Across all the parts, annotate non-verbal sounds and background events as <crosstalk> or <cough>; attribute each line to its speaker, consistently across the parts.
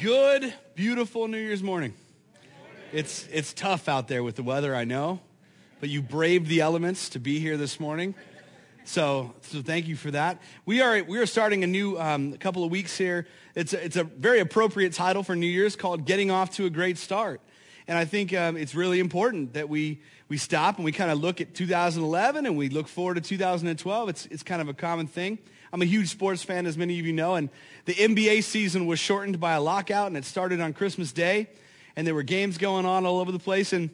Speaker 1: Good, beautiful New Year's morning. It's, it's tough out there with the weather, I know, but you braved the elements to be here this morning. So, so thank you for that. We are, we are starting a new um, couple of weeks here. It's a, it's a very appropriate title for New Year's called Getting Off to a Great Start. And I think um, it's really important that we, we stop and we kind of look at 2011 and we look forward to 2012. It's, it's kind of a common thing. I'm a huge sports fan, as many of you know, and the NBA season was shortened by a lockout, and it started on Christmas Day, and there were games going on all over the place, and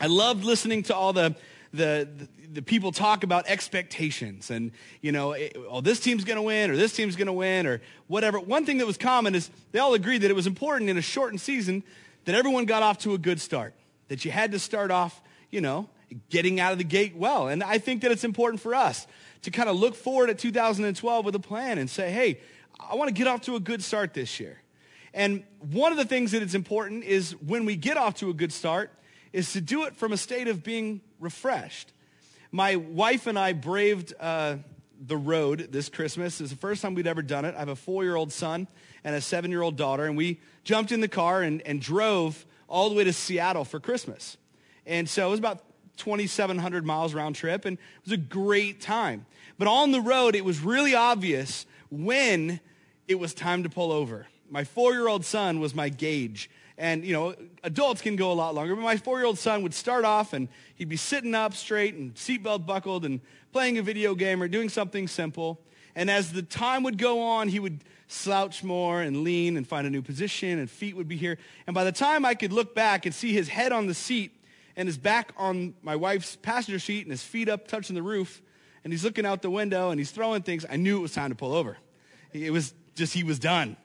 Speaker 1: I loved listening to all the the, the, the people talk about expectations and, you know, oh, this team's going to win or this team's going to win or whatever. One thing that was common is they all agreed that it was important in a shortened season that everyone got off to a good start, that you had to start off, you know, getting out of the gate well. And I think that it's important for us to kind of look forward at 2012 with a plan and say, hey, I want to get off to a good start this year. And one of the things that is important is when we get off to a good start is to do it from a state of being refreshed. My wife and I braved uh, the road this Christmas. It's the first time we'd ever done it. I have a four-year-old son and a seven-year-old daughter, and we jumped in the car and, and drove all the way to Seattle for Christmas. And so it was about 2,700 miles round trip, and it was a great time. But on the road, it was really obvious when it was time to pull over. My four-year-old son was my gauge. And, you know, adults can go a lot longer, but my four-year-old son would start off and he'd be sitting up straight and seatbelt buckled and playing a video game or doing something simple. And as the time would go on, he would slouch more and lean and find a new position and feet would be here. And by the time I could look back and see his head on the seat and his back on my wife's passenger seat and his feet up touching the roof, and he's looking out the window and he's throwing things, I knew it was time to pull over. It was just, he was done.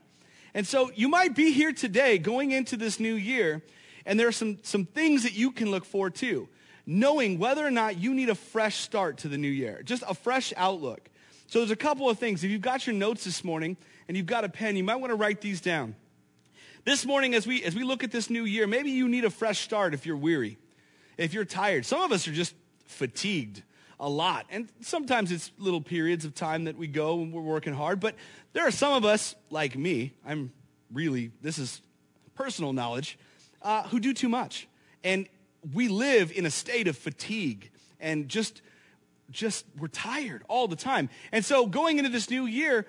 Speaker 1: And so you might be here today going into this new year, and there are some, some things that you can look forward to, knowing whether or not you need a fresh start to the new year, just a fresh outlook. So there's a couple of things. If you've got your notes this morning and you've got a pen, you might want to write these down. This morning, as we, as we look at this new year, maybe you need a fresh start if you're weary, if you're tired. Some of us are just fatigued a lot. And sometimes it's little periods of time that we go and we're working hard. But there are some of us, like me, I'm really, this is personal knowledge, uh, who do too much. And we live in a state of fatigue and just, just, we're tired all the time. And so going into this new year,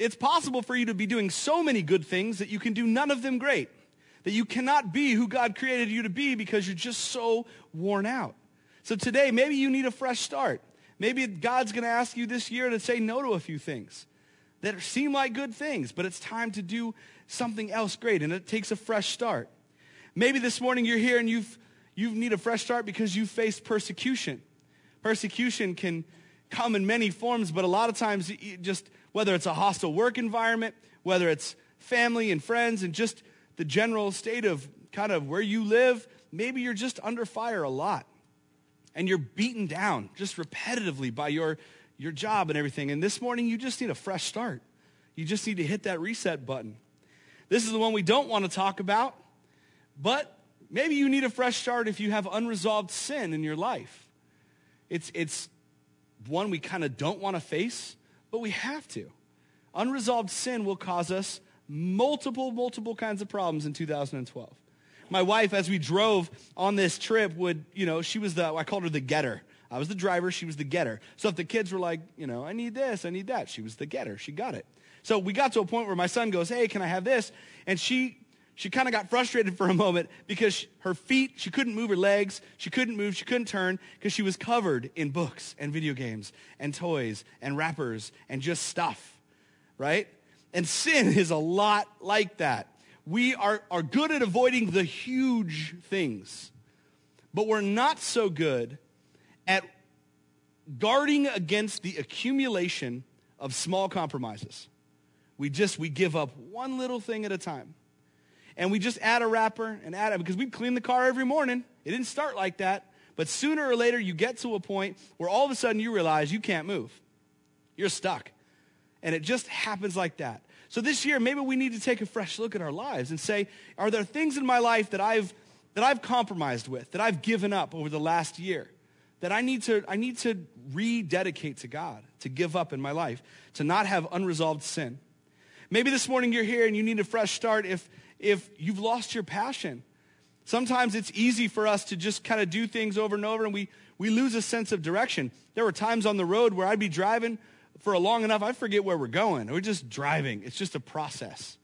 Speaker 1: it's possible for you to be doing so many good things that you can do none of them great. That you cannot be who God created you to be because you're just so worn out. So today, maybe you need a fresh start. Maybe God's going to ask you this year to say no to a few things that seem like good things, but it's time to do something else great, and it takes a fresh start. Maybe this morning you're here and you've, you need a fresh start because you faced persecution. Persecution can come in many forms, but a lot of times, just whether it's a hostile work environment, whether it's family and friends, and just the general state of kind of where you live, maybe you're just under fire a lot and you're beaten down just repetitively by your, your job and everything. And this morning, you just need a fresh start. You just need to hit that reset button. This is the one we don't want to talk about, but maybe you need a fresh start if you have unresolved sin in your life. It's, it's one we kind of don't want to face, but we have to. Unresolved sin will cause us multiple, multiple kinds of problems in 2012 my wife, as we drove on this trip, would, you know, she was the, I called her the getter. I was the driver, she was the getter. So if the kids were like, you know, I need this, I need that, she was the getter. She got it. So we got to a point where my son goes, hey, can I have this? And she, she kind of got frustrated for a moment because her feet, she couldn't move her legs, she couldn't move, she couldn't turn because she was covered in books and video games and toys and wrappers and just stuff, right? And sin is a lot like that we are, are good at avoiding the huge things, but we're not so good at guarding against the accumulation of small compromises. We just, we give up one little thing at a time. And we just add a wrapper and add it because we clean the car every morning. It didn't start like that. But sooner or later, you get to a point where all of a sudden you realize you can't move. You're stuck. And it just happens like that. So this year, maybe we need to take a fresh look at our lives and say, are there things in my life that I've, that I've compromised with, that I've given up over the last year, that I need to, I need to rededicate to God, to give up in my life, to not have unresolved sin? Maybe this morning you're here and you need a fresh start if, if you've lost your passion. Sometimes it's easy for us to just kind of do things over and over and we, we lose a sense of direction. There were times on the road where I'd be driving for a long enough, I forget where we're going. We're just driving. It's just a process.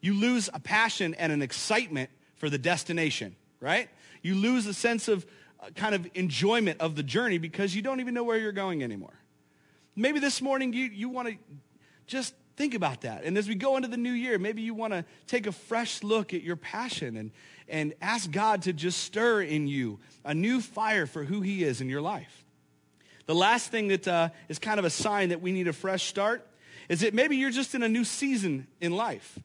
Speaker 1: You lose a passion and an excitement for the destination, right? You lose a sense of uh, kind of enjoyment of the journey because you don't even know where you're going anymore. Maybe this morning you, you want to just think about that. And as we go into the new year, maybe you want to take a fresh look at your passion and, and ask God to just stir in you a new fire for who he is in your life. The last thing that uh, is kind of a sign that we need a fresh start is that maybe you're just in a new season in life.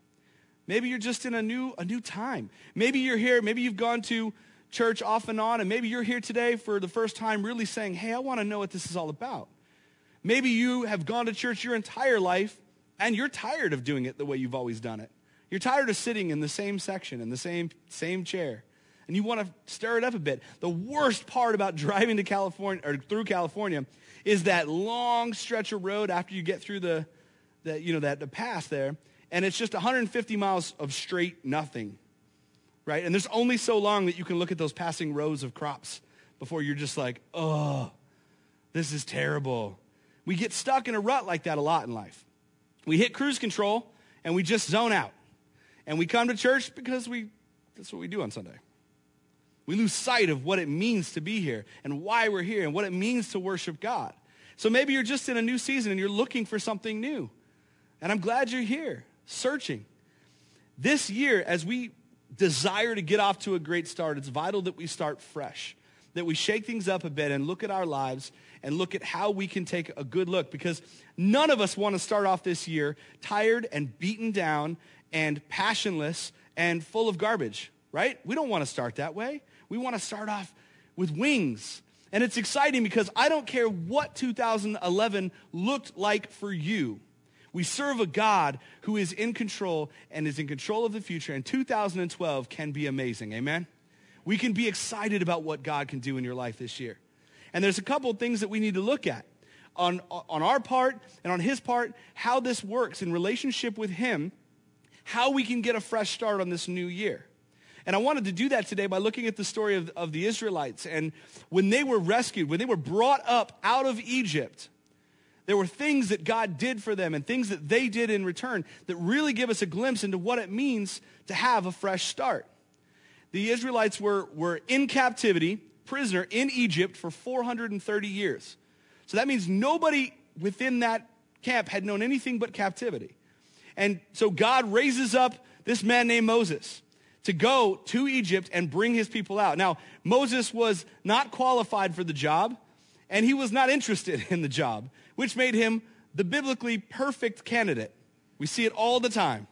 Speaker 1: Maybe you're just in a new, a new time. Maybe you're here, maybe you've gone to church off and on, and maybe you're here today for the first time really saying, hey, I want to know what this is all about. Maybe you have gone to church your entire life and you're tired of doing it the way you've always done it. You're tired of sitting in the same section, in the same, same chair, and you want to stir it up a bit. The worst part about driving to California or through California is that long stretch of road after you get through the, the you know, that the pass there, and it's just 150 miles of straight nothing, right? And there's only so long that you can look at those passing rows of crops before you're just like, oh, this is terrible. We get stuck in a rut like that a lot in life. We hit cruise control and we just zone out. And we come to church because we that's what we do on Sunday. We lose sight of what it means to be here and why we're here and what it means to worship God. So maybe you're just in a new season and you're looking for something new. And I'm glad you're here, searching. This year, as we desire to get off to a great start, it's vital that we start fresh, that we shake things up a bit and look at our lives and look at how we can take a good look because none of us want to start off this year tired and beaten down and passionless and full of garbage, right? We don't want to start that way. We want to start off with wings. And it's exciting because I don't care what 2011 looked like for you. We serve a God who is in control and is in control of the future, and 2012 can be amazing. Amen? We can be excited about what God can do in your life this year. And there's a couple of things that we need to look at on, on our part and on his part, how this works in relationship with him, how we can get a fresh start on this new year. And I wanted to do that today by looking at the story of, of the Israelites. And when they were rescued, when they were brought up out of Egypt, there were things that God did for them and things that they did in return that really give us a glimpse into what it means to have a fresh start. The Israelites were, were in captivity prisoner in Egypt for 430 years. So that means nobody within that camp had known anything but captivity. And so God raises up this man named Moses to go to Egypt and bring his people out. Now, Moses was not qualified for the job, and he was not interested <laughs> in the job, which made him the biblically perfect candidate. We see it all the time.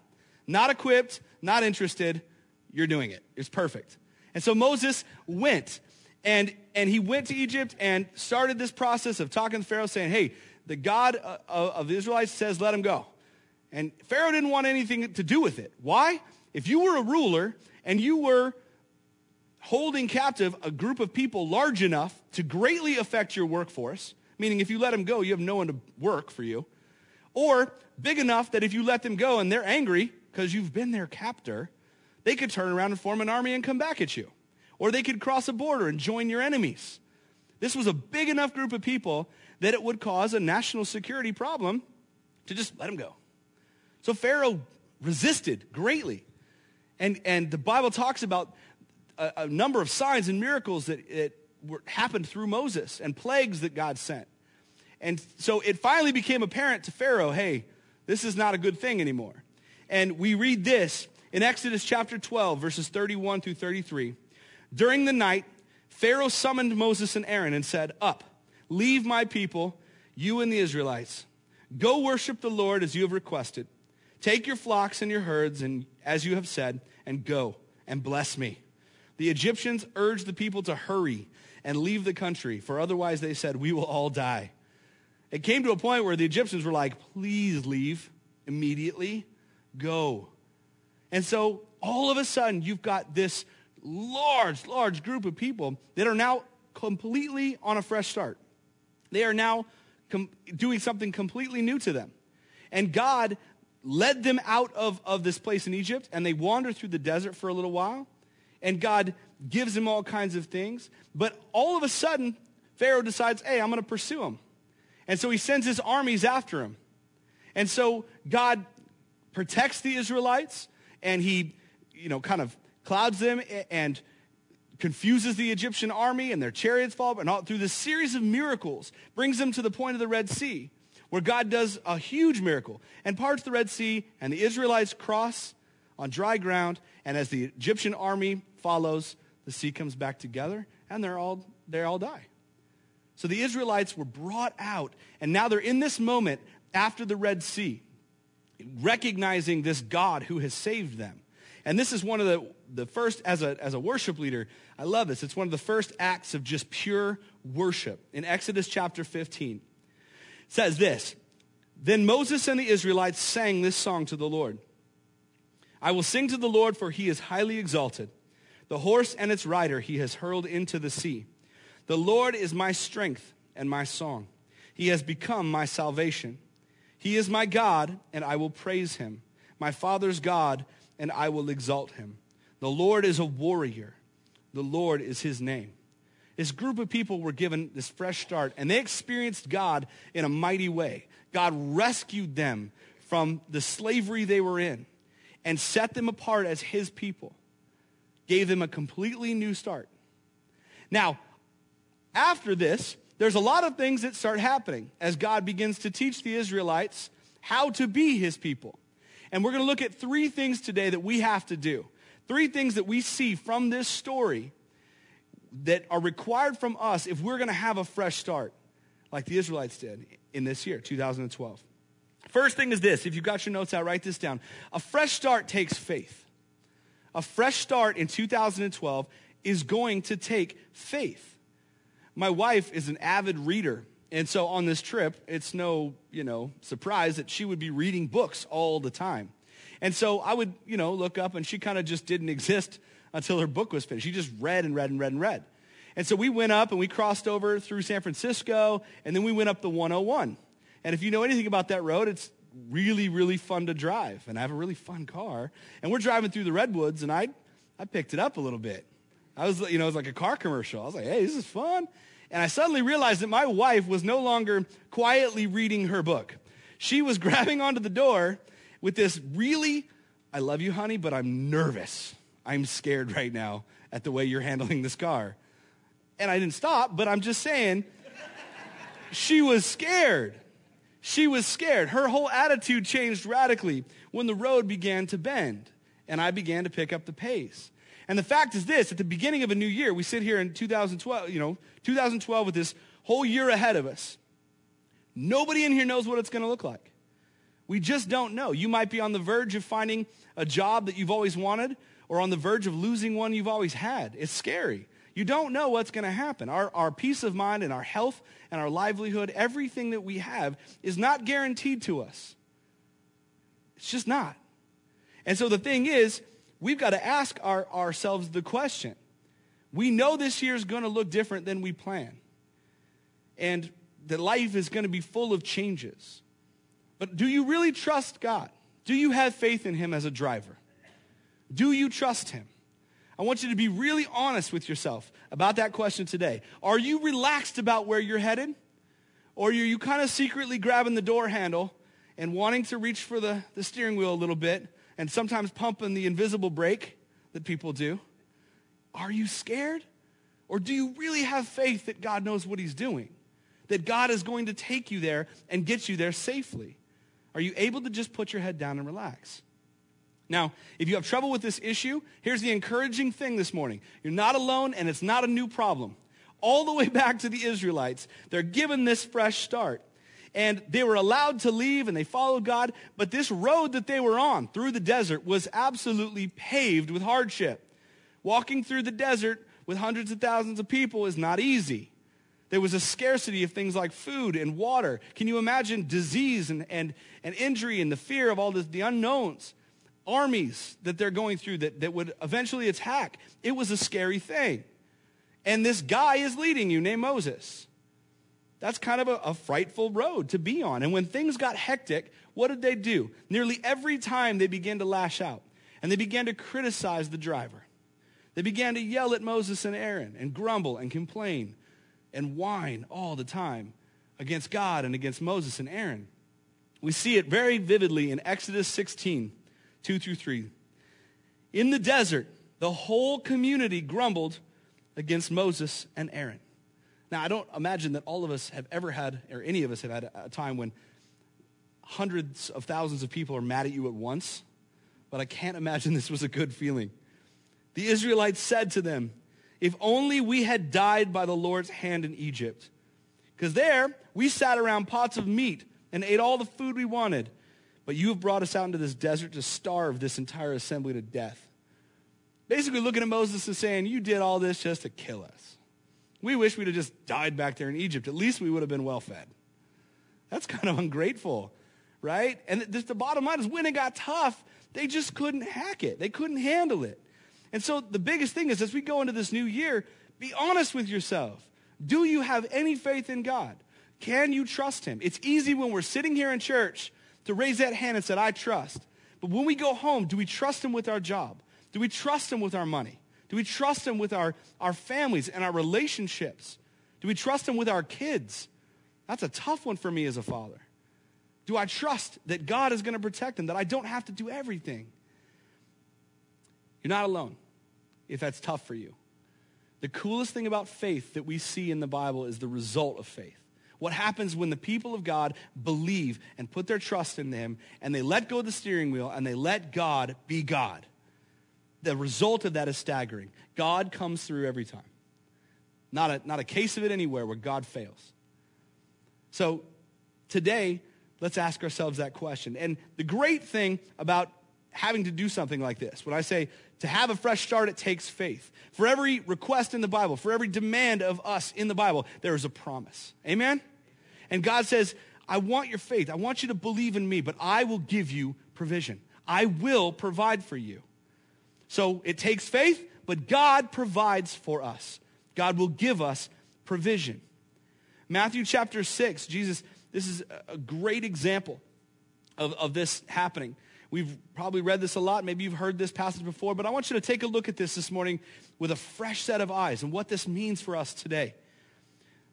Speaker 1: Not equipped, not interested, you're doing it. It's perfect. And so Moses went and, and he went to Egypt and started this process of talking to Pharaoh, saying, Hey, the God uh, of the Israelites says, let him go. And Pharaoh didn't want anything to do with it. Why? If you were a ruler and you were holding captive a group of people large enough to greatly affect your workforce, meaning if you let them go, you have no one to work for you, or big enough that if you let them go and they're angry because you've been their captor, they could turn around and form an army and come back at you. Or they could cross a border and join your enemies. This was a big enough group of people that it would cause a national security problem to just let them go. So Pharaoh resisted greatly. And, and the Bible talks about a, a number of signs and miracles that it were, happened through Moses and plagues that God sent. And so it finally became apparent to Pharaoh hey, this is not a good thing anymore. And we read this in Exodus chapter 12, verses 31 through 33. During the night, Pharaoh summoned Moses and Aaron and said, Up, leave my people, you and the Israelites. Go worship the Lord as you have requested. Take your flocks and your herds, and as you have said, and go and bless me. The Egyptians urged the people to hurry and leave the country, for otherwise they said, We will all die. It came to a point where the Egyptians were like, Please leave immediately. Go. And so all of a sudden, you've got this large, large group of people that are now completely on a fresh start. They are now com- doing something completely new to them. And God led them out of, of this place in Egypt, and they wander through the desert for a little while, and God gives them all kinds of things. But all of a sudden, Pharaoh decides, hey, I'm going to pursue him. And so he sends his armies after him. And so God protects the Israelites, and he, you know, kind of clouds them and confuses the Egyptian army, and their chariots fall, and all, through this series of miracles, brings them to the point of the Red Sea where God does a huge miracle and parts the Red Sea, and the Israelites cross on dry ground. And as the Egyptian army follows, the sea comes back together, and they're all, they all die. So the Israelites were brought out, and now they're in this moment after the Red Sea, recognizing this God who has saved them. And this is one of the, the first, as a, as a worship leader, I love this. It's one of the first acts of just pure worship in Exodus chapter 15 says this Then Moses and the Israelites sang this song to the Lord I will sing to the Lord, for he is highly exalted. The horse and its rider he has hurled into the sea. The Lord is my strength and my song. He has become my salvation. He is my God, and I will praise him. My father's God, and I will exalt him. The Lord is a warrior. The Lord is his name this group of people were given this fresh start, and they experienced God in a mighty way. God rescued them from the slavery they were in and set them apart as his people, gave them a completely new start. Now, after this, there's a lot of things that start happening as God begins to teach the Israelites how to be his people. And we're going to look at three things today that we have to do. Three things that we see from this story that are required from us if we're going to have a fresh start, like the Israelites did in this year, 2012. First thing is this if you've got your notes out, write this down. A fresh start takes faith. A fresh start in 2012 is going to take faith. My wife is an avid reader. And so on this trip, it's no, you know, surprise that she would be reading books all the time. And so I would, you know, look up and she kind of just didn't exist until her book was finished. She just read and read and read and read. And so we went up and we crossed over through San Francisco, and then we went up the 101. And if you know anything about that road, it's really, really fun to drive. And I have a really fun car. And we're driving through the Redwoods, and I, I picked it up a little bit. I was, you know, it was like a car commercial. I was like, hey, this is fun. And I suddenly realized that my wife was no longer quietly reading her book. She was <laughs> grabbing onto the door with this really, I love you, honey, but I'm nervous. I'm scared right now at the way you're handling this car. And I didn't stop, but I'm just saying, she was scared. She was scared. Her whole attitude changed radically when the road began to bend and I began to pick up the pace. And the fact is this, at the beginning of a new year, we sit here in 2012, you know, 2012 with this whole year ahead of us. Nobody in here knows what it's going to look like. We just don't know. You might be on the verge of finding a job that you've always wanted or on the verge of losing one you've always had. It's scary. You don't know what's going to happen. Our, our peace of mind and our health and our livelihood, everything that we have, is not guaranteed to us. It's just not. And so the thing is, we've got to ask our, ourselves the question. We know this year is going to look different than we plan. And that life is going to be full of changes. But do you really trust God? Do you have faith in Him as a driver? Do you trust him? I want you to be really honest with yourself about that question today. Are you relaxed about where you're headed? Or are you kind of secretly grabbing the door handle and wanting to reach for the, the steering wheel a little bit and sometimes pumping the invisible brake that people do? Are you scared? Or do you really have faith that God knows what he's doing? That God is going to take you there and get you there safely? Are you able to just put your head down and relax? Now, if you have trouble with this issue, here's the encouraging thing this morning. You're not alone, and it's not a new problem. All the way <laughs> back to the Israelites, they're given this fresh start. And they were allowed to leave and they followed God, but this road that they were on through the desert was absolutely paved with hardship. Walking through the desert with hundreds of thousands of people is not easy. There was a scarcity of things like food and water. Can you imagine disease and, and, and injury and the fear of all this, the unknowns? armies that they're going through that, that would eventually attack. It was a scary thing. And this guy is leading you named Moses. That's kind of a, a frightful road to be on. And when things got hectic, what did they do? Nearly every time they began to lash out and they began to criticize the driver. They began to yell at Moses and Aaron and grumble and complain and whine all the time against God and against Moses and Aaron. We see it very vividly in Exodus 16, 2 through 3. In the desert, the whole community grumbled against Moses and Aaron. Now, I don't imagine that all of us have ever had, or any of us have had a time when hundreds of thousands of people are mad at you at once, but I can't imagine <laughs> this was a good feeling. The Israelites said to them, If only we had died by the Lord's hand in Egypt. Because there we sat around pots of meat and ate all the food we wanted. But you have brought us out into this desert to starve this entire assembly to death. Basically, looking at Moses and saying, You did all this just to kill us. We wish we'd have just died back there in Egypt. At least we would have been well fed. That's kind of <laughs> ungrateful, right? And the, bottom line is when it got tough, they just couldn't hack it, they couldn't handle it. And so the biggest thing is as we go into this new year, be honest with yourself. Do you have any faith in God? Can you trust him? It's easy when we're sitting here in church to raise that hand and say, I trust. But when we go home, do we trust him with our job? Do we trust him with our money? Do we trust him with our, our families and our relationships? Do we trust him with our kids? That's a tough one for me as a father. Do I trust that God is going to protect them, that I don't have to do everything? You're not alone if that's tough for you. The coolest thing about faith that we see in the Bible is the result of faith. What happens when the people of God believe and put their trust in them and they let go of the steering wheel and they let God be God? The result of that is staggering. God comes through every time. Not a, not a case of it anywhere where God fails. So today, let's ask ourselves that question. And the great thing about having to do something like this, when I say to have a fresh start, it takes faith. For every request in the Bible, for every demand of us in the Bible, there is a promise. Amen? And God says, I want your faith. I want you to believe in me, but I will give you provision. I will provide for you. So it takes faith, but God provides for us. God will give us provision. Matthew chapter 6, Jesus, this is a great example of, of this happening. We've probably read this a lot. Maybe you've heard this passage before, but I want you to take a look at this this morning with a fresh set of eyes and what this means for us today.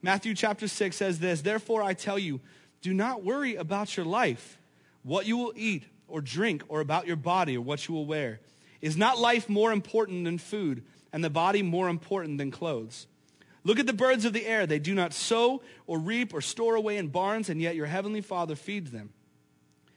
Speaker 1: Matthew chapter 6 says this Therefore, I tell you, do not worry about your life, what you will eat or drink, or about your body or what you will wear. Is not life more important than food, and the body more important than clothes? Look at the birds of the air. They do not sow or reap or store away in barns, and yet your heavenly Father feeds them.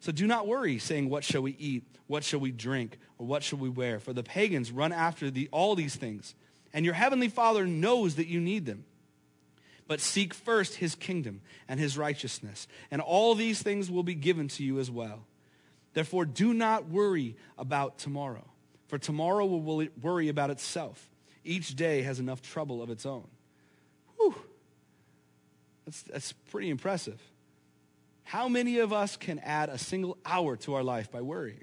Speaker 1: So do not worry, saying, What shall we eat? What shall we drink? Or what shall we wear? For the pagans run after the, all these things, and your heavenly Father knows that you need them. But seek first his kingdom and his righteousness, and all these things will be given to you as well. Therefore, do not worry about tomorrow, for tomorrow will worry about itself. Each day has enough trouble of its own. Whew. That's, that's pretty impressive. How many of us can add a single hour to our life by worrying?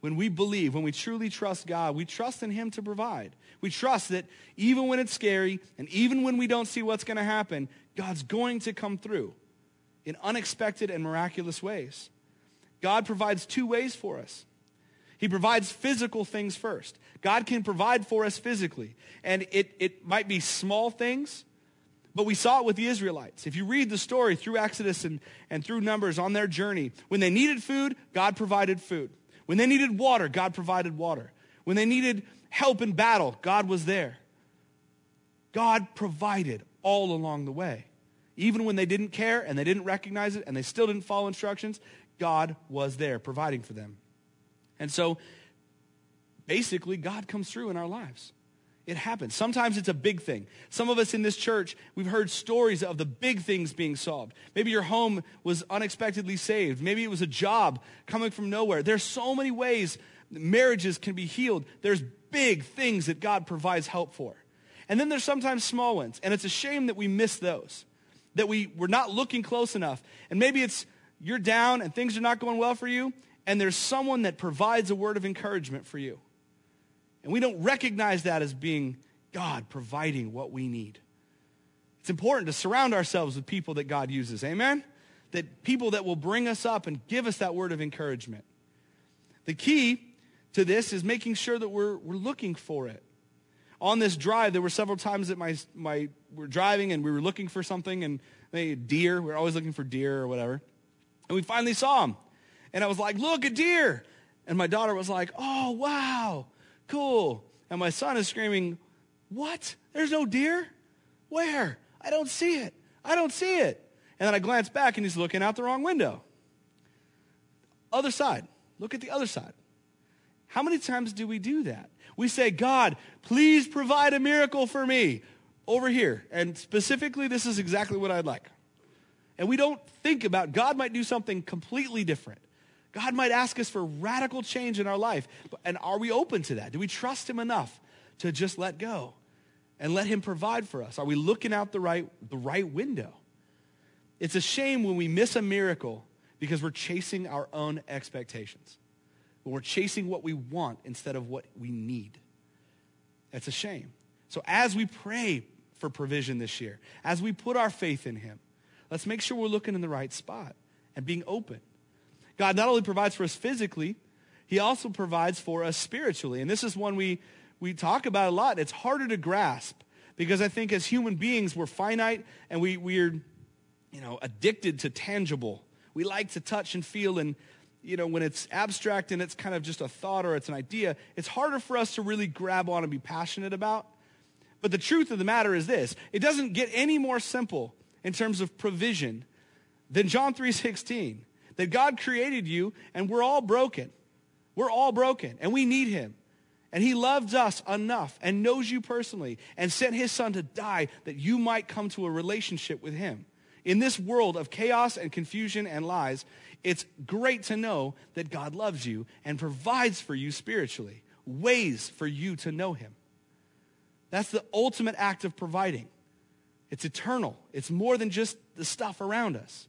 Speaker 1: When we believe, when we truly trust God, we trust in Him to provide. We trust that even when it's scary and even when we don't see what's going to happen, God's going to come through in unexpected and miraculous ways. God provides two ways for us. He provides physical things first. God can provide for us physically. And it, it might be small things, but we saw it with the Israelites. If you read the story through Exodus and, and through Numbers on their journey, when they needed food, God provided food. When they needed water, God provided water. When they needed help in battle, God was there. God provided all along the way. Even when they didn't care and they didn't recognize it and they still didn't follow instructions, God was there providing for them. And so basically, God comes through in our lives It happens. Sometimes it's a big thing. Some of us in this church, we've heard stories of the big things being solved. Maybe your home was unexpectedly saved. Maybe it was a job coming from nowhere. There's so many ways marriages can be healed. There's big things that God provides help for. And then there's sometimes small ones. And it's a shame that we miss those, that we, we're not looking close enough. And maybe it's you're down and things are not going well for you, and there's someone that provides a word of encouragement for you. And we don't recognize that as being God providing what we need. It's important to surround ourselves with people that God uses. Amen? That people that will bring us up and give us that word of encouragement. The key to this is making sure that we're, we're looking for it. On this drive, there were several times that my, my, we're driving and we were looking for something and they, deer, we we're always looking for deer or whatever. And we finally saw them. And I was like, look, a deer. And my daughter was like, oh, wow cool. And my son is screaming, what? There's no deer? Where? I don't see it. I don't see it. And then I glance back and he's looking out the wrong window. Other side. Look at the other side. How many times do we do that? We say, God, please provide a miracle for me over here. And specifically, this is exactly what I'd like. And we don't think about God might do something completely different. God might ask us for radical change in our life. And are we open to that? Do we trust Him enough to just let go and let Him provide for us? Are we looking out the right, the right window? It's a shame when we miss a miracle because we're chasing our own expectations. When we're chasing what we want instead of what we need. That's a shame. So as we pray for provision this year, as we put our faith in Him, let's make sure we're looking in the right spot and being open. God not only provides for us physically, he also provides for us spiritually. And this is one we, we talk about a lot. It's harder to grasp because I think as human beings, we're finite and we, we're you know, addicted to tangible. We like to touch and feel and you know, when it's abstract and it's kind of just a thought or it's an idea, it's harder for us to really grab on and be passionate about. But the truth of the matter is this it doesn't get any more simple in terms of provision than John 3:16 that God created you and we're all broken. We're all broken and we need him. And he loves us enough and knows you personally and sent his son to die that you might come to a relationship with him. In this world of chaos and confusion and lies, it's great to know that God loves you and provides for you spiritually, ways for you to know him. That's the ultimate act of providing. It's eternal. It's more than just the stuff around us.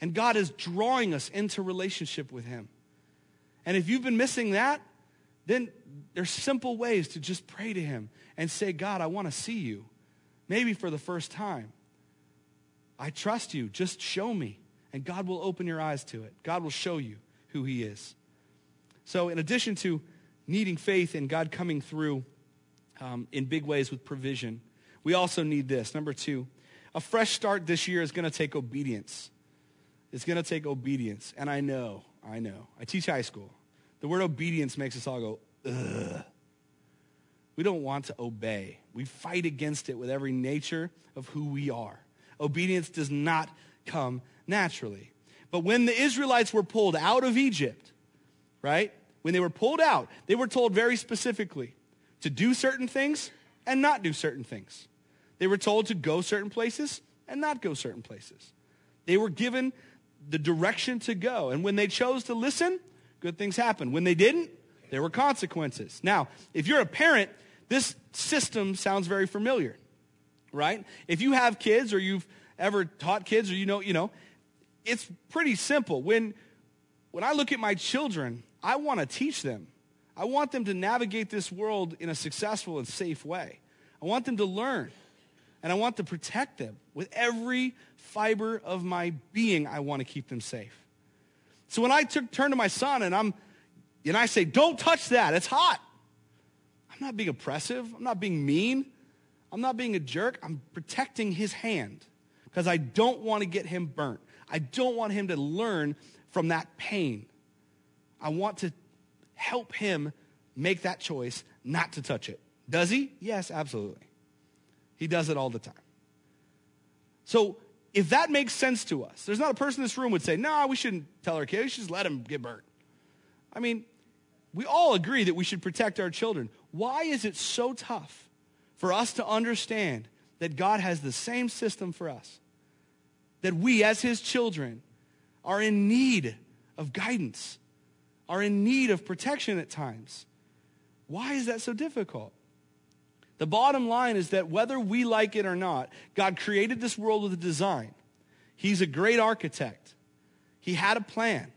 Speaker 1: And God is drawing us into relationship with Him. And if you've been missing that, then there's simple ways to just pray to Him and say, God, I want to see you. Maybe for the first time. I trust you. Just show me. And God will open your eyes to it. God will show you who He is. So, in addition to needing faith and God coming through um, in big ways with provision, we also need this. Number two, a fresh start this year is going to take obedience. It's going to take obedience. And I know, I know. I teach high school. The word obedience makes us all go, ugh. We don't want to obey. We fight against it with every nature of who we are. Obedience does not come naturally. But when the Israelites were pulled out of Egypt, right? When they were pulled out, they were told very specifically to do certain things and not do certain things. They were told to go certain places and not go certain places. They were given the direction to go. And when they chose to listen, good things happened. When they didn't, there were consequences. Now, if you're a parent, this system sounds very familiar, right? If you have kids or you've ever taught kids or you know, you know, it's pretty simple. When when I look at my children, I want to teach them. I want them to navigate this world in a successful and safe way. I want them to learn. And I want to protect them with every fiber of my being. I want to keep them safe. So when I took, turn to my son and I'm, and I say, don't touch that, it's hot. I'm not being oppressive. I'm not being mean. I'm not being a jerk. I'm protecting his hand because I don't want to get him burnt. I don't want him to learn from that pain. I want to help him make that choice not to touch it. Does he? Yes, absolutely. He does it all the time. So if that makes sense to us, there's not a person in this room would say, no, we shouldn't tell our kids, we should just let them get burnt. I mean, we all agree that we should protect our children. Why is it so tough for us to understand that God has the same system for us? That we, as his children, are in need of guidance, are in need of protection at times. Why is that so difficult? The bottom line is that whether we like it or not, God created this world with a design. He's a great architect. He had a plan.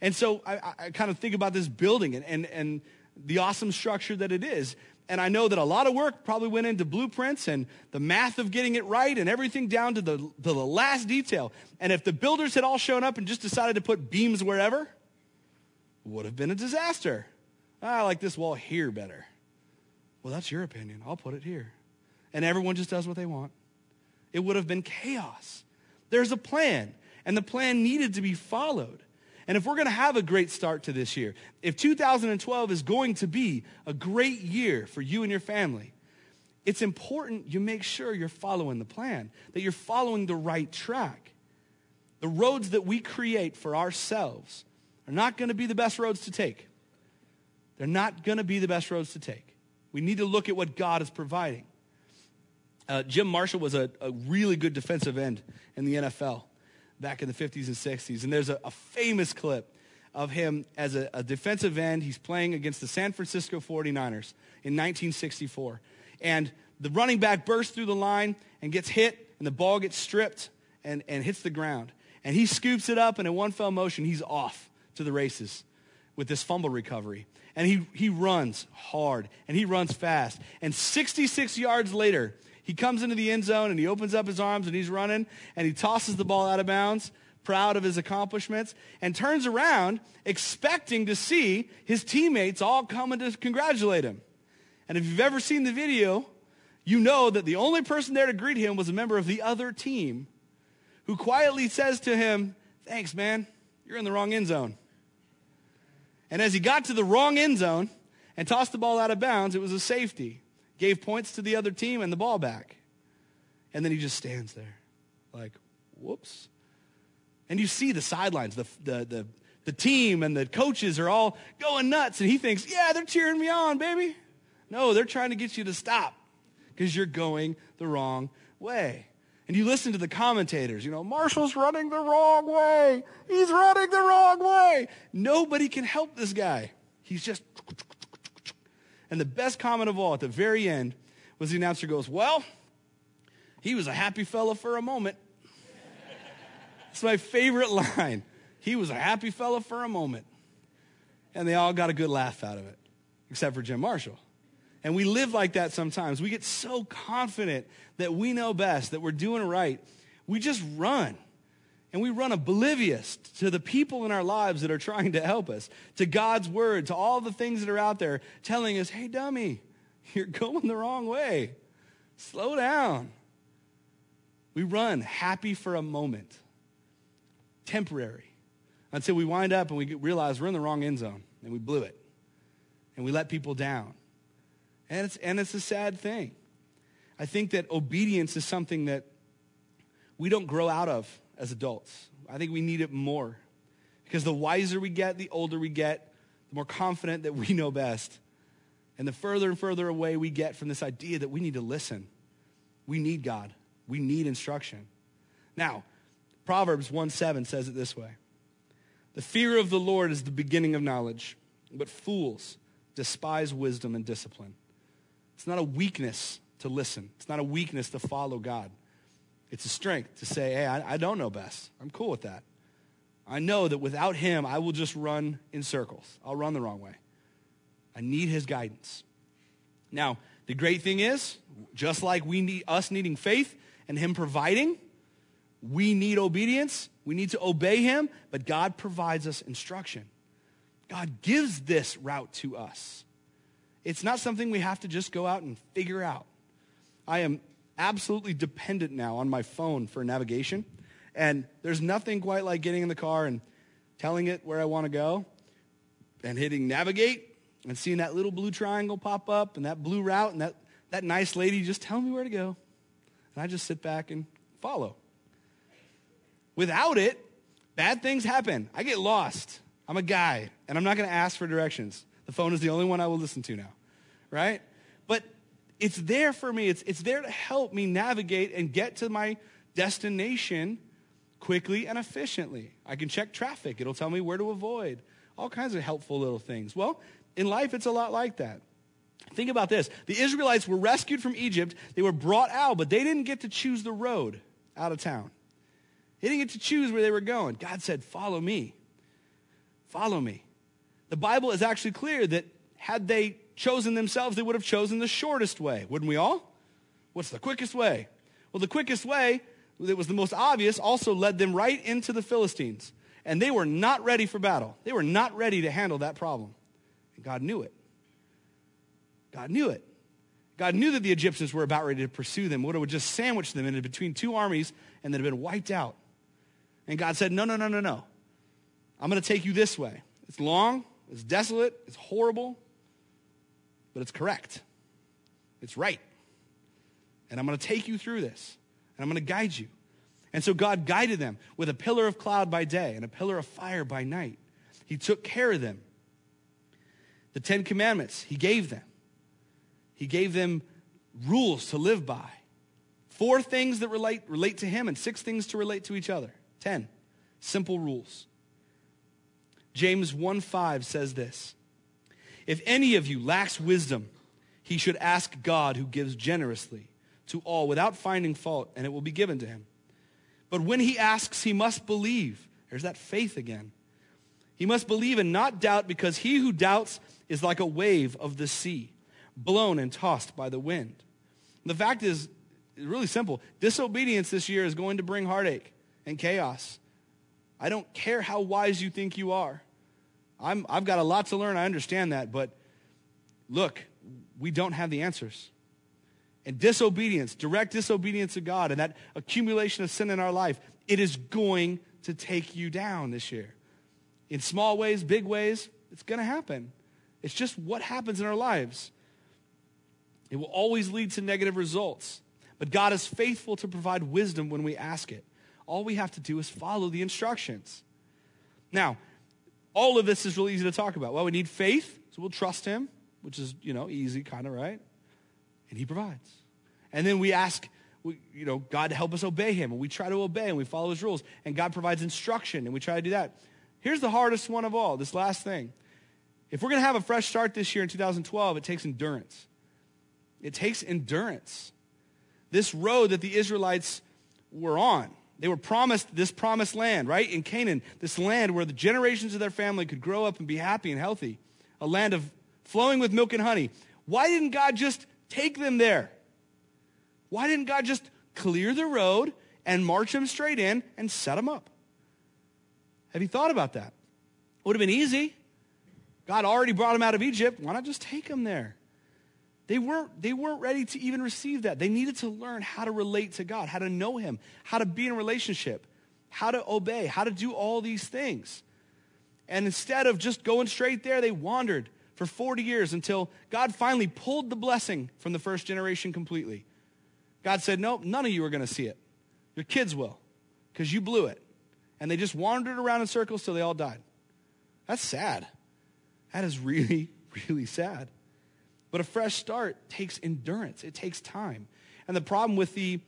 Speaker 1: And so I, I kind of think about this building and, and, and the awesome structure that it is. And I know that a lot of work probably went into blueprints and the math of getting it right and everything down to the, to the last detail. And if the builders had all shown up and just decided to put beams wherever, would have been a disaster. Ah, I like this wall here better. Well, that's your opinion. I'll put it here. And everyone just does what they want. It would have been chaos. There's a plan, and the plan needed to be followed. And if we're going to have a great start to this year, if 2012 is going to be a great year for you and your family, it's important you make sure you're following the plan, that you're following the right track. The roads that we create for ourselves are not going to be the best roads to take. They're not going to be the best roads to take. We need to look at what God is providing. Uh, Jim Marshall was a, a, really good defensive end in the NFL back in the 50s and 60s. And there's a, a famous clip of him as a, a, defensive end. He's playing against the San Francisco 49ers in 1964. And the running back bursts through the line and gets hit, and the ball gets stripped and, and hits the ground. And he scoops it up, and in one fell motion, he's off to the races with this fumble recovery. And he, he runs hard and he runs fast. And 66 yards later, he comes into the end zone and he opens up his arms and he's running and he tosses the ball out of bounds, proud of his accomplishments, and turns around expecting to see his teammates all coming to congratulate him. And if you've ever seen the video, you know that the only person there to greet him was a member of the other team who quietly says to him, Thanks, man. You're in the wrong end zone. And as he got to the wrong end zone and tossed the ball out of bounds, it was a safety. Gave points to the other team and the ball back. And then he just stands there like, whoops. And you see the sidelines, the, the, the, the team and the coaches are all going nuts. And he thinks, yeah, they're cheering me on, baby. No, they're trying to get you to stop because you're going the wrong way. And you listen to the commentators, you know, Marshall's running the wrong way. He's running the wrong way. Nobody can help this guy. He's just. And the best comment of all at the very end was the announcer goes, Well, he was a happy fella for a moment. It's my favorite line. He was a happy fella for a moment. And they all got a good laugh out of it, except for Jim Marshall. And we live like that sometimes. We get so confident that we know best, that we're doing right. We just run. And we run oblivious to the people in our lives that are trying to help us, to God's word, to all the things that are out there telling us, hey, dummy, <laughs> you're going the wrong way. Slow down. We run happy for a moment, temporary, until we wind up and we realize we're in the wrong end zone and we blew it. And we let people down. And it's, and it's a sad thing. I think that obedience is something that we don't grow out of as adults. I think we need it more. Because the wiser we get, the older we get, the more confident that we know best. And the further and further away we get from this idea that we need to listen. We need God. We need instruction. Now, Proverbs 1 7 says it this way The fear of the Lord is the beginning of knowledge, but fools despise wisdom and discipline. It's not a weakness to listen. It's not a weakness to follow God. It's a strength to say, hey, I, I don't know best. I'm cool with that. I know that without him, I will just run in circles. I'll run the wrong way. I need his guidance. Now, the great thing is, just like we need us needing faith and him providing, we need obedience. We need to obey him, but God provides us instruction. God gives this route to us. It's not something we have to just go out and figure out. I am absolutely dependent now on my phone for navigation. And there's nothing quite like getting in the car and telling it where I want to go and hitting navigate and seeing that little blue triangle pop up and that blue route and that, that nice lady just telling me where to go. And I just sit back and follow. Without it, bad things happen. I get lost. I'm a guy, and I'm not going to ask for directions. The phone is the only one I will listen to now, right? But it's there for me. It's, it's there to help me navigate and get to my destination quickly and efficiently. I can check traffic, it'll tell me where to avoid, all kinds of helpful little things. Well, in life, it's a lot like that. Think about this the Israelites were rescued from Egypt, they were brought out, but they didn't get to choose the road out of town. They didn't get to choose where they were going. God said, Follow me. Follow me. The Bible is actually clear that had they chosen themselves, they would have chosen the shortest way, wouldn't we all? What's the quickest way? Well, the quickest way, that was the most obvious, also led them right into the Philistines. And they were not ready for battle. They were not ready to handle that problem. And God knew it. God knew it. God knew that the Egyptians were about ready to pursue them, would have just sandwiched them in between two armies and then have been wiped out. And God said, No, no, no, no, no. I'm going to take you this way. It's long, it's desolate, it's horrible, but it's correct. It's right. And I'm going to take you through this, and I'm going to guide you. And so God guided them with a pillar of cloud by day and a pillar of fire by night. He took care of them. The Ten Commandments, He gave them. He gave them rules to live by. Four things that relate, relate to Him and six things to relate to each other. Ten simple rules. James 1 5 says this If any of you lacks wisdom, he should ask God who gives generously to all without finding fault, and it will be given to him. But when he asks, he must believe. There's that faith again. He must believe and not doubt, because he who doubts is like a wave of the sea, blown and tossed by the wind. The fact is, really simple. Disobedience this year is going to bring heartache and chaos. I don't care how wise you think you are. I'm, I've got a lot to learn. I understand that. But look, we don't have the answers. And disobedience, direct disobedience to God, and that accumulation of sin in our life, it is going to take you down this year. In small ways, big ways, it's going to happen. It's just what happens in our lives. It will always lead to negative results. But God is faithful to provide wisdom when we ask it. All we have to do is follow the instructions. Now, all of this is really easy to talk about. Well, we need faith, so we'll trust him, which is, you know, easy kind of, right? And he provides. And then we ask, we, you know, God to help us obey him, and we try to obey and we follow his rules, and God provides instruction, and we try to do that. Here's the hardest one of all, this last thing. If we're going to have a fresh start this year in 2012, it takes endurance. It takes endurance. This road that the Israelites were on, they were promised this promised land, right? In Canaan, this land where the generations of their family could grow up and be happy and healthy, a land of flowing with milk and honey. Why didn't God just take them there? Why didn't God just clear the road and march them straight in and set them up? Have you thought about that? It Would have been easy. God already brought them out of Egypt. Why not just take them there? They weren't, they weren't ready to even receive that. They needed to learn how to relate to God, how to know Him, how to be in relationship, how to obey, how to do all these things. And instead of just going straight there, they wandered for 40 years until God finally pulled the blessing from the first generation completely. God said, Nope, none of you are going to see it. Your kids will, because you blew it. And they just wandered around in circles till they all died. That's sad. That is really, <laughs> really sad. But a fresh start takes endurance, it takes time. And the problem with the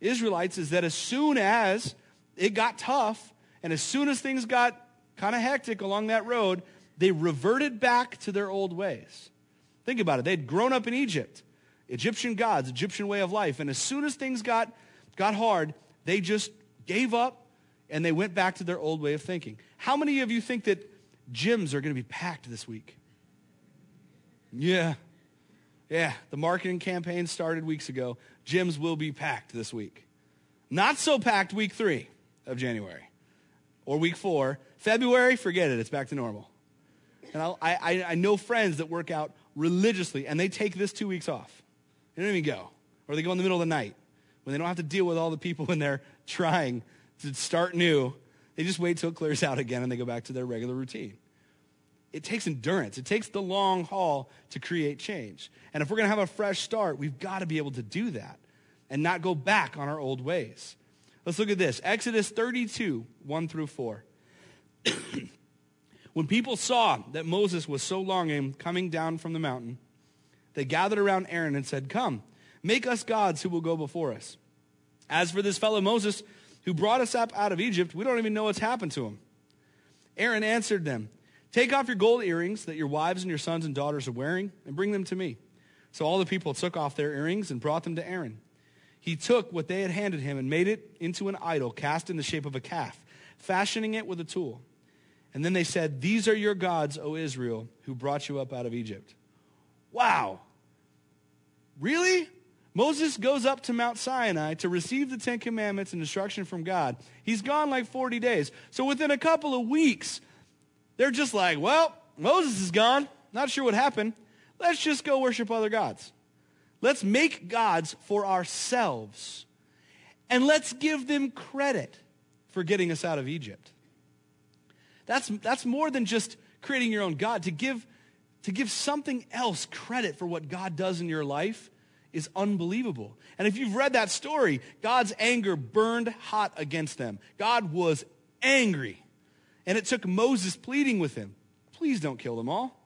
Speaker 1: Israelites is that as soon as it got tough, and as soon as things got kind of hectic along that road, they reverted back to their old ways. Think about it. They'd grown up in Egypt, Egyptian gods, Egyptian way of life. And as soon as things got, got hard, they just gave up and they went back to their old way of thinking. How many of you think that gyms are going to be packed this week? Yeah, yeah, the marketing campaign started weeks ago. Gyms will be packed this week. Not so packed week three of January or week four. February, forget it, it's back to normal. And I, I, I know friends that work out religiously and they take this two weeks off. They don't even go. Or they go in the middle of the night when they don't have to deal with all the people <laughs> when they're trying to start new. They just wait till it clears out again and they go back to their regular routine it takes endurance. It takes the long haul to create change. And if we're going to have a fresh start, we've got to be able to do that and not go back on our old ways. Let's look at this Exodus 32, 1 through 4. <coughs> When people saw that Moses was so long in coming down from the mountain, they gathered around Aaron and said, Come, make us gods who will go before us. As for this fellow Moses, who brought us up out of Egypt, we don't even know what's happened to him. Aaron answered them, Take off your gold earrings that your wives and your sons and daughters are wearing, and bring them to me. So all the people took off their earrings and brought them to Aaron. He took what they had handed him and made it into an idol cast in the shape of a calf, fashioning it with a tool. And then they said, These are your gods, O Israel, who brought you up out of Egypt. Wow. Really? Moses goes up to Mount Sinai to receive the Ten Commandments and instruction from God. He's gone like 40 days. So within a couple of weeks, they're just like, well, Moses is gone. Not sure what happened. Let's just go worship other gods. Let's make gods for ourselves. And let's give them credit for getting us out of Egypt. That's, that's more than just creating your own God. To give, to give something else credit for what God does in your life is unbelievable. And if you've read that story, God's anger burned hot against them. God was angry. And it took Moses pleading with him, please don't kill them all.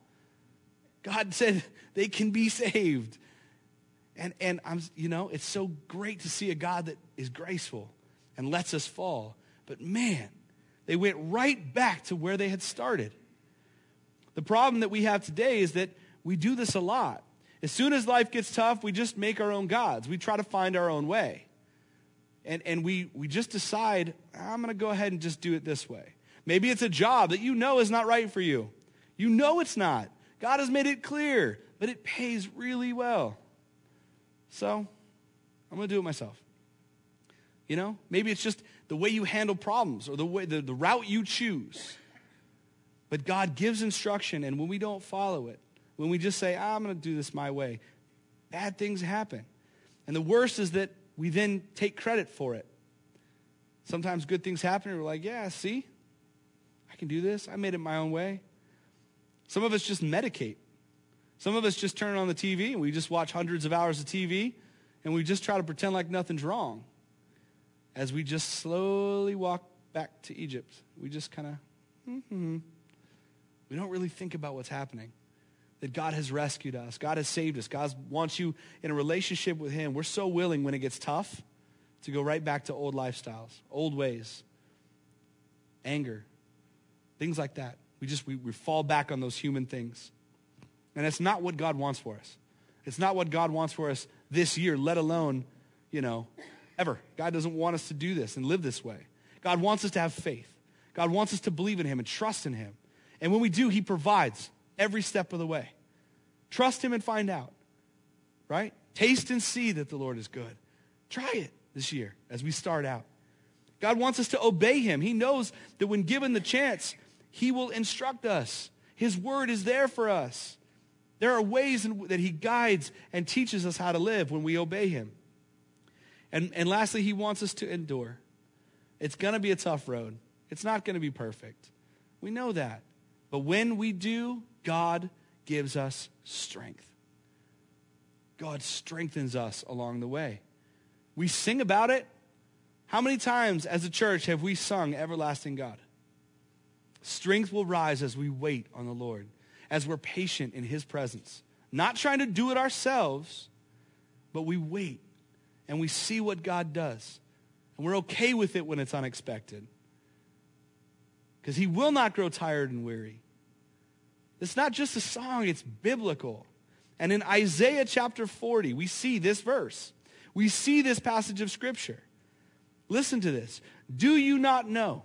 Speaker 1: God said they can be saved. And, and I'm, you know, it's so great to see a God that is graceful and lets us fall. But man, they went right back to where they had started. The problem that we have today is that we do this a lot. As soon as life gets tough, we just make our own gods. We try to find our own way. And, and we, we just decide, I'm going to go ahead and just do it this way. Maybe it's a job that you know is not right for you. You know it's not. God has made it clear, but it pays really well. So I'm going to do it myself. You know, maybe it's just the way you handle problems or the way the, the route you choose. But God gives instruction, and when we don't follow it, when we just say, ah, I'm going to do this my way, bad things happen. And the worst is that we then take credit for it. Sometimes good things happen, and we're like, yeah, see, I can do this. I made it my own way. Some of us just medicate. Some of us just turn on the TV and we just watch hundreds of hours of TV and we just try to pretend like nothing's wrong as we just slowly walk back to Egypt. We just kind of, mm-hmm. we don't really think about what's happening that God has rescued us. God has saved us. God wants you in a relationship with Him. We're so willing when it gets tough to go right back to old lifestyles, old ways, anger, things like that. We just, we, we fall back on those human things. And it's not what God wants for us. It's not what God wants for us this year, let alone, you know, ever. God doesn't want us to do this and live this way. God wants us to have faith. God wants us to believe in Him and trust in Him. And when we do, He provides every step of the way. Trust Him and find out, right? Taste and see that the Lord is good. Try it this year as we start out. God wants us to obey Him. He knows that when given the chance, He will instruct us. His word is there for us. There are ways in, that He guides and teaches us how to live when we obey Him. And, and lastly, He wants us to endure. It's going to be a tough road, it's not going to be perfect. We know that. But when we do, God gives us strength. God strengthens us along the way. We sing about it. How many times as a church have we sung Everlasting God? Strength will rise as we wait on the Lord, as we're patient in His presence. Not trying to do it ourselves, but we wait and we see what God does. And we're okay with it when it's unexpected. Because He will not grow tired and weary. It's not just a song, it's biblical. And in Isaiah chapter 40, we see this verse. We see this passage of Scripture. Listen to this. Do you not know?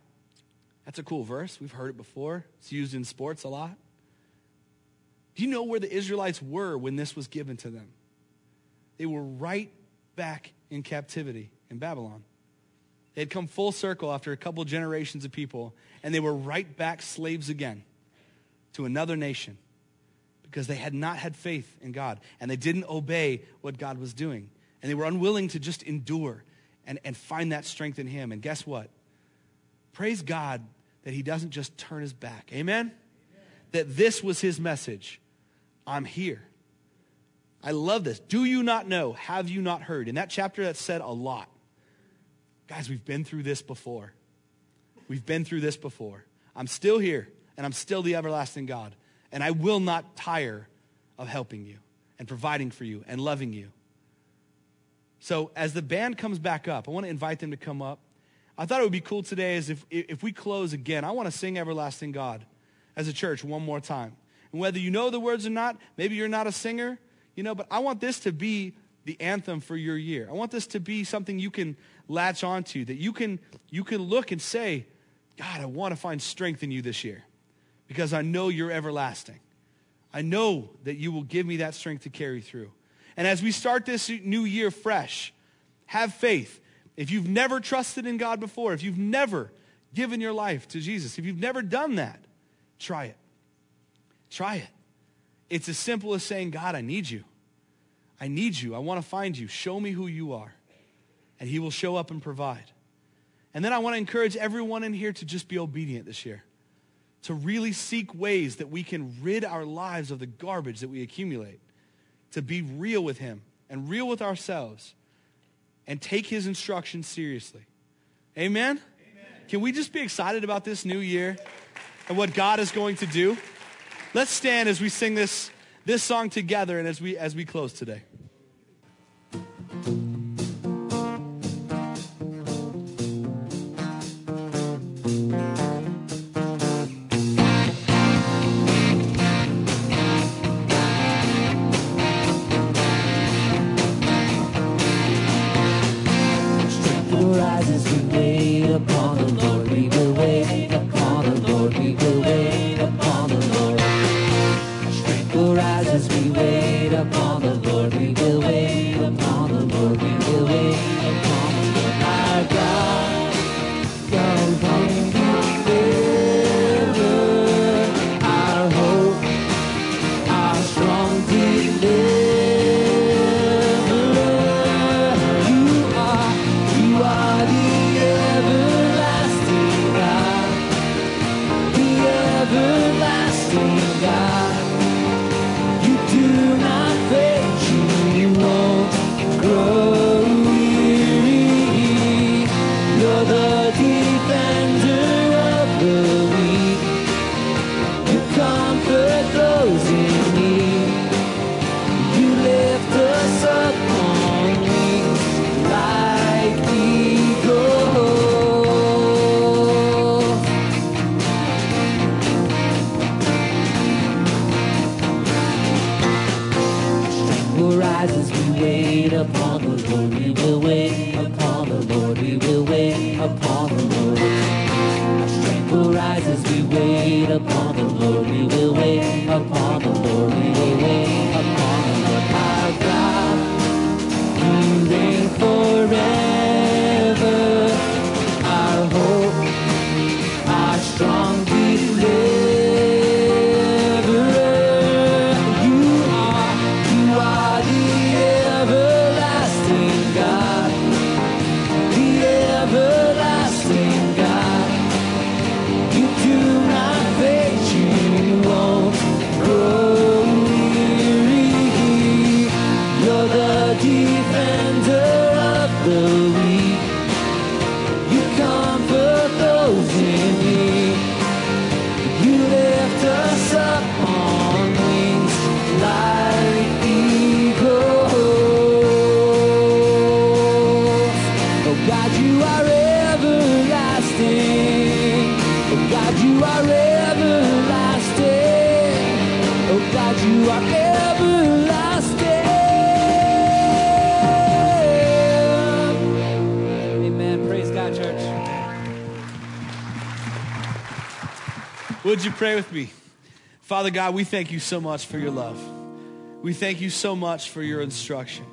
Speaker 1: that's a cool verse. We've heard it before. It's used in sports a lot. Do you know where the Israelites were when this was given to them? They were right back in captivity in Babylon.
Speaker 2: They had come full circle after a couple generations of people, and they were right back slaves again to another nation because they had not had faith in God and they didn't obey what God was doing. And they were unwilling to just endure and, and find that strength in Him. And guess what? Praise God that He doesn't just turn His back. Amen? Amen. That this was His message I'm here. I love this. Do you not know? Have you not heard? In that chapter, that said a lot. Guys, we've been through this before. We've been through this before. I'm still here, and I'm still the everlasting God. And I will not tire of helping you and providing for you and loving you. So as the band comes back up, I want to invite them to come up. I thought it would be cool today is if, if we close again, I want to sing Everlasting God as a church one more time. And whether you know the words or not, maybe you're not a singer, you know, but I want this to be the anthem for your year. I want this to be something you can latch onto, that you can, you can look and say, God, I want to find strength in you this year because I know you're everlasting. I know that you will give me that strength to carry through. And as we start this new year fresh, have faith. If you've never trusted in God before, if you've never given your life to Jesus, if you've never done that, try it. Try it. It's as simple as saying, God, I need you. I need you. I want to find you. Show me who you are. And he will show up and provide. And then I want to encourage everyone in here to just be obedient this year, to really seek ways that we can rid our lives of the garbage that we accumulate, to be real with him and real with ourselves, and take his instructions seriously. Amen? Amen? Can we just be excited about this new year and what God is going to do? Let's stand as we sing this, this song together and as we, as we close today. Pray with me? Father God, we thank you so much for your love. We thank you so much for your instruction.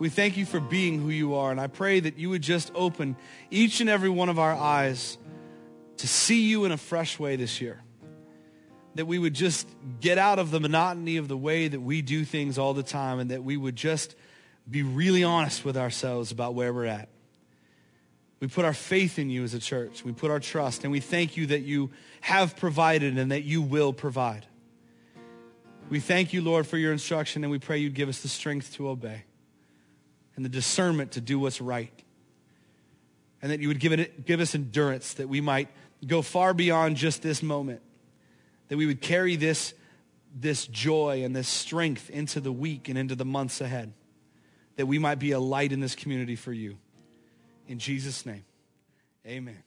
Speaker 1: We thank you for being who you are. And I pray that you would just open each and every one of our eyes to see you in a fresh way this year. That we would just get out of the monotony of the way that we do things all the time and that we would just be really honest with ourselves about where we're at. We put our faith in you as a church. We put our trust, and we thank you that you have provided and that you will provide. We thank you, Lord, for your instruction, and we pray you'd give us the strength to obey and the discernment to do what's right. And that you would give, it, give us endurance that we might go far beyond just this moment. That we would carry this, this joy and this strength into the week and into the months ahead. That we might be a light in this community for you. In Jesus' name, amen.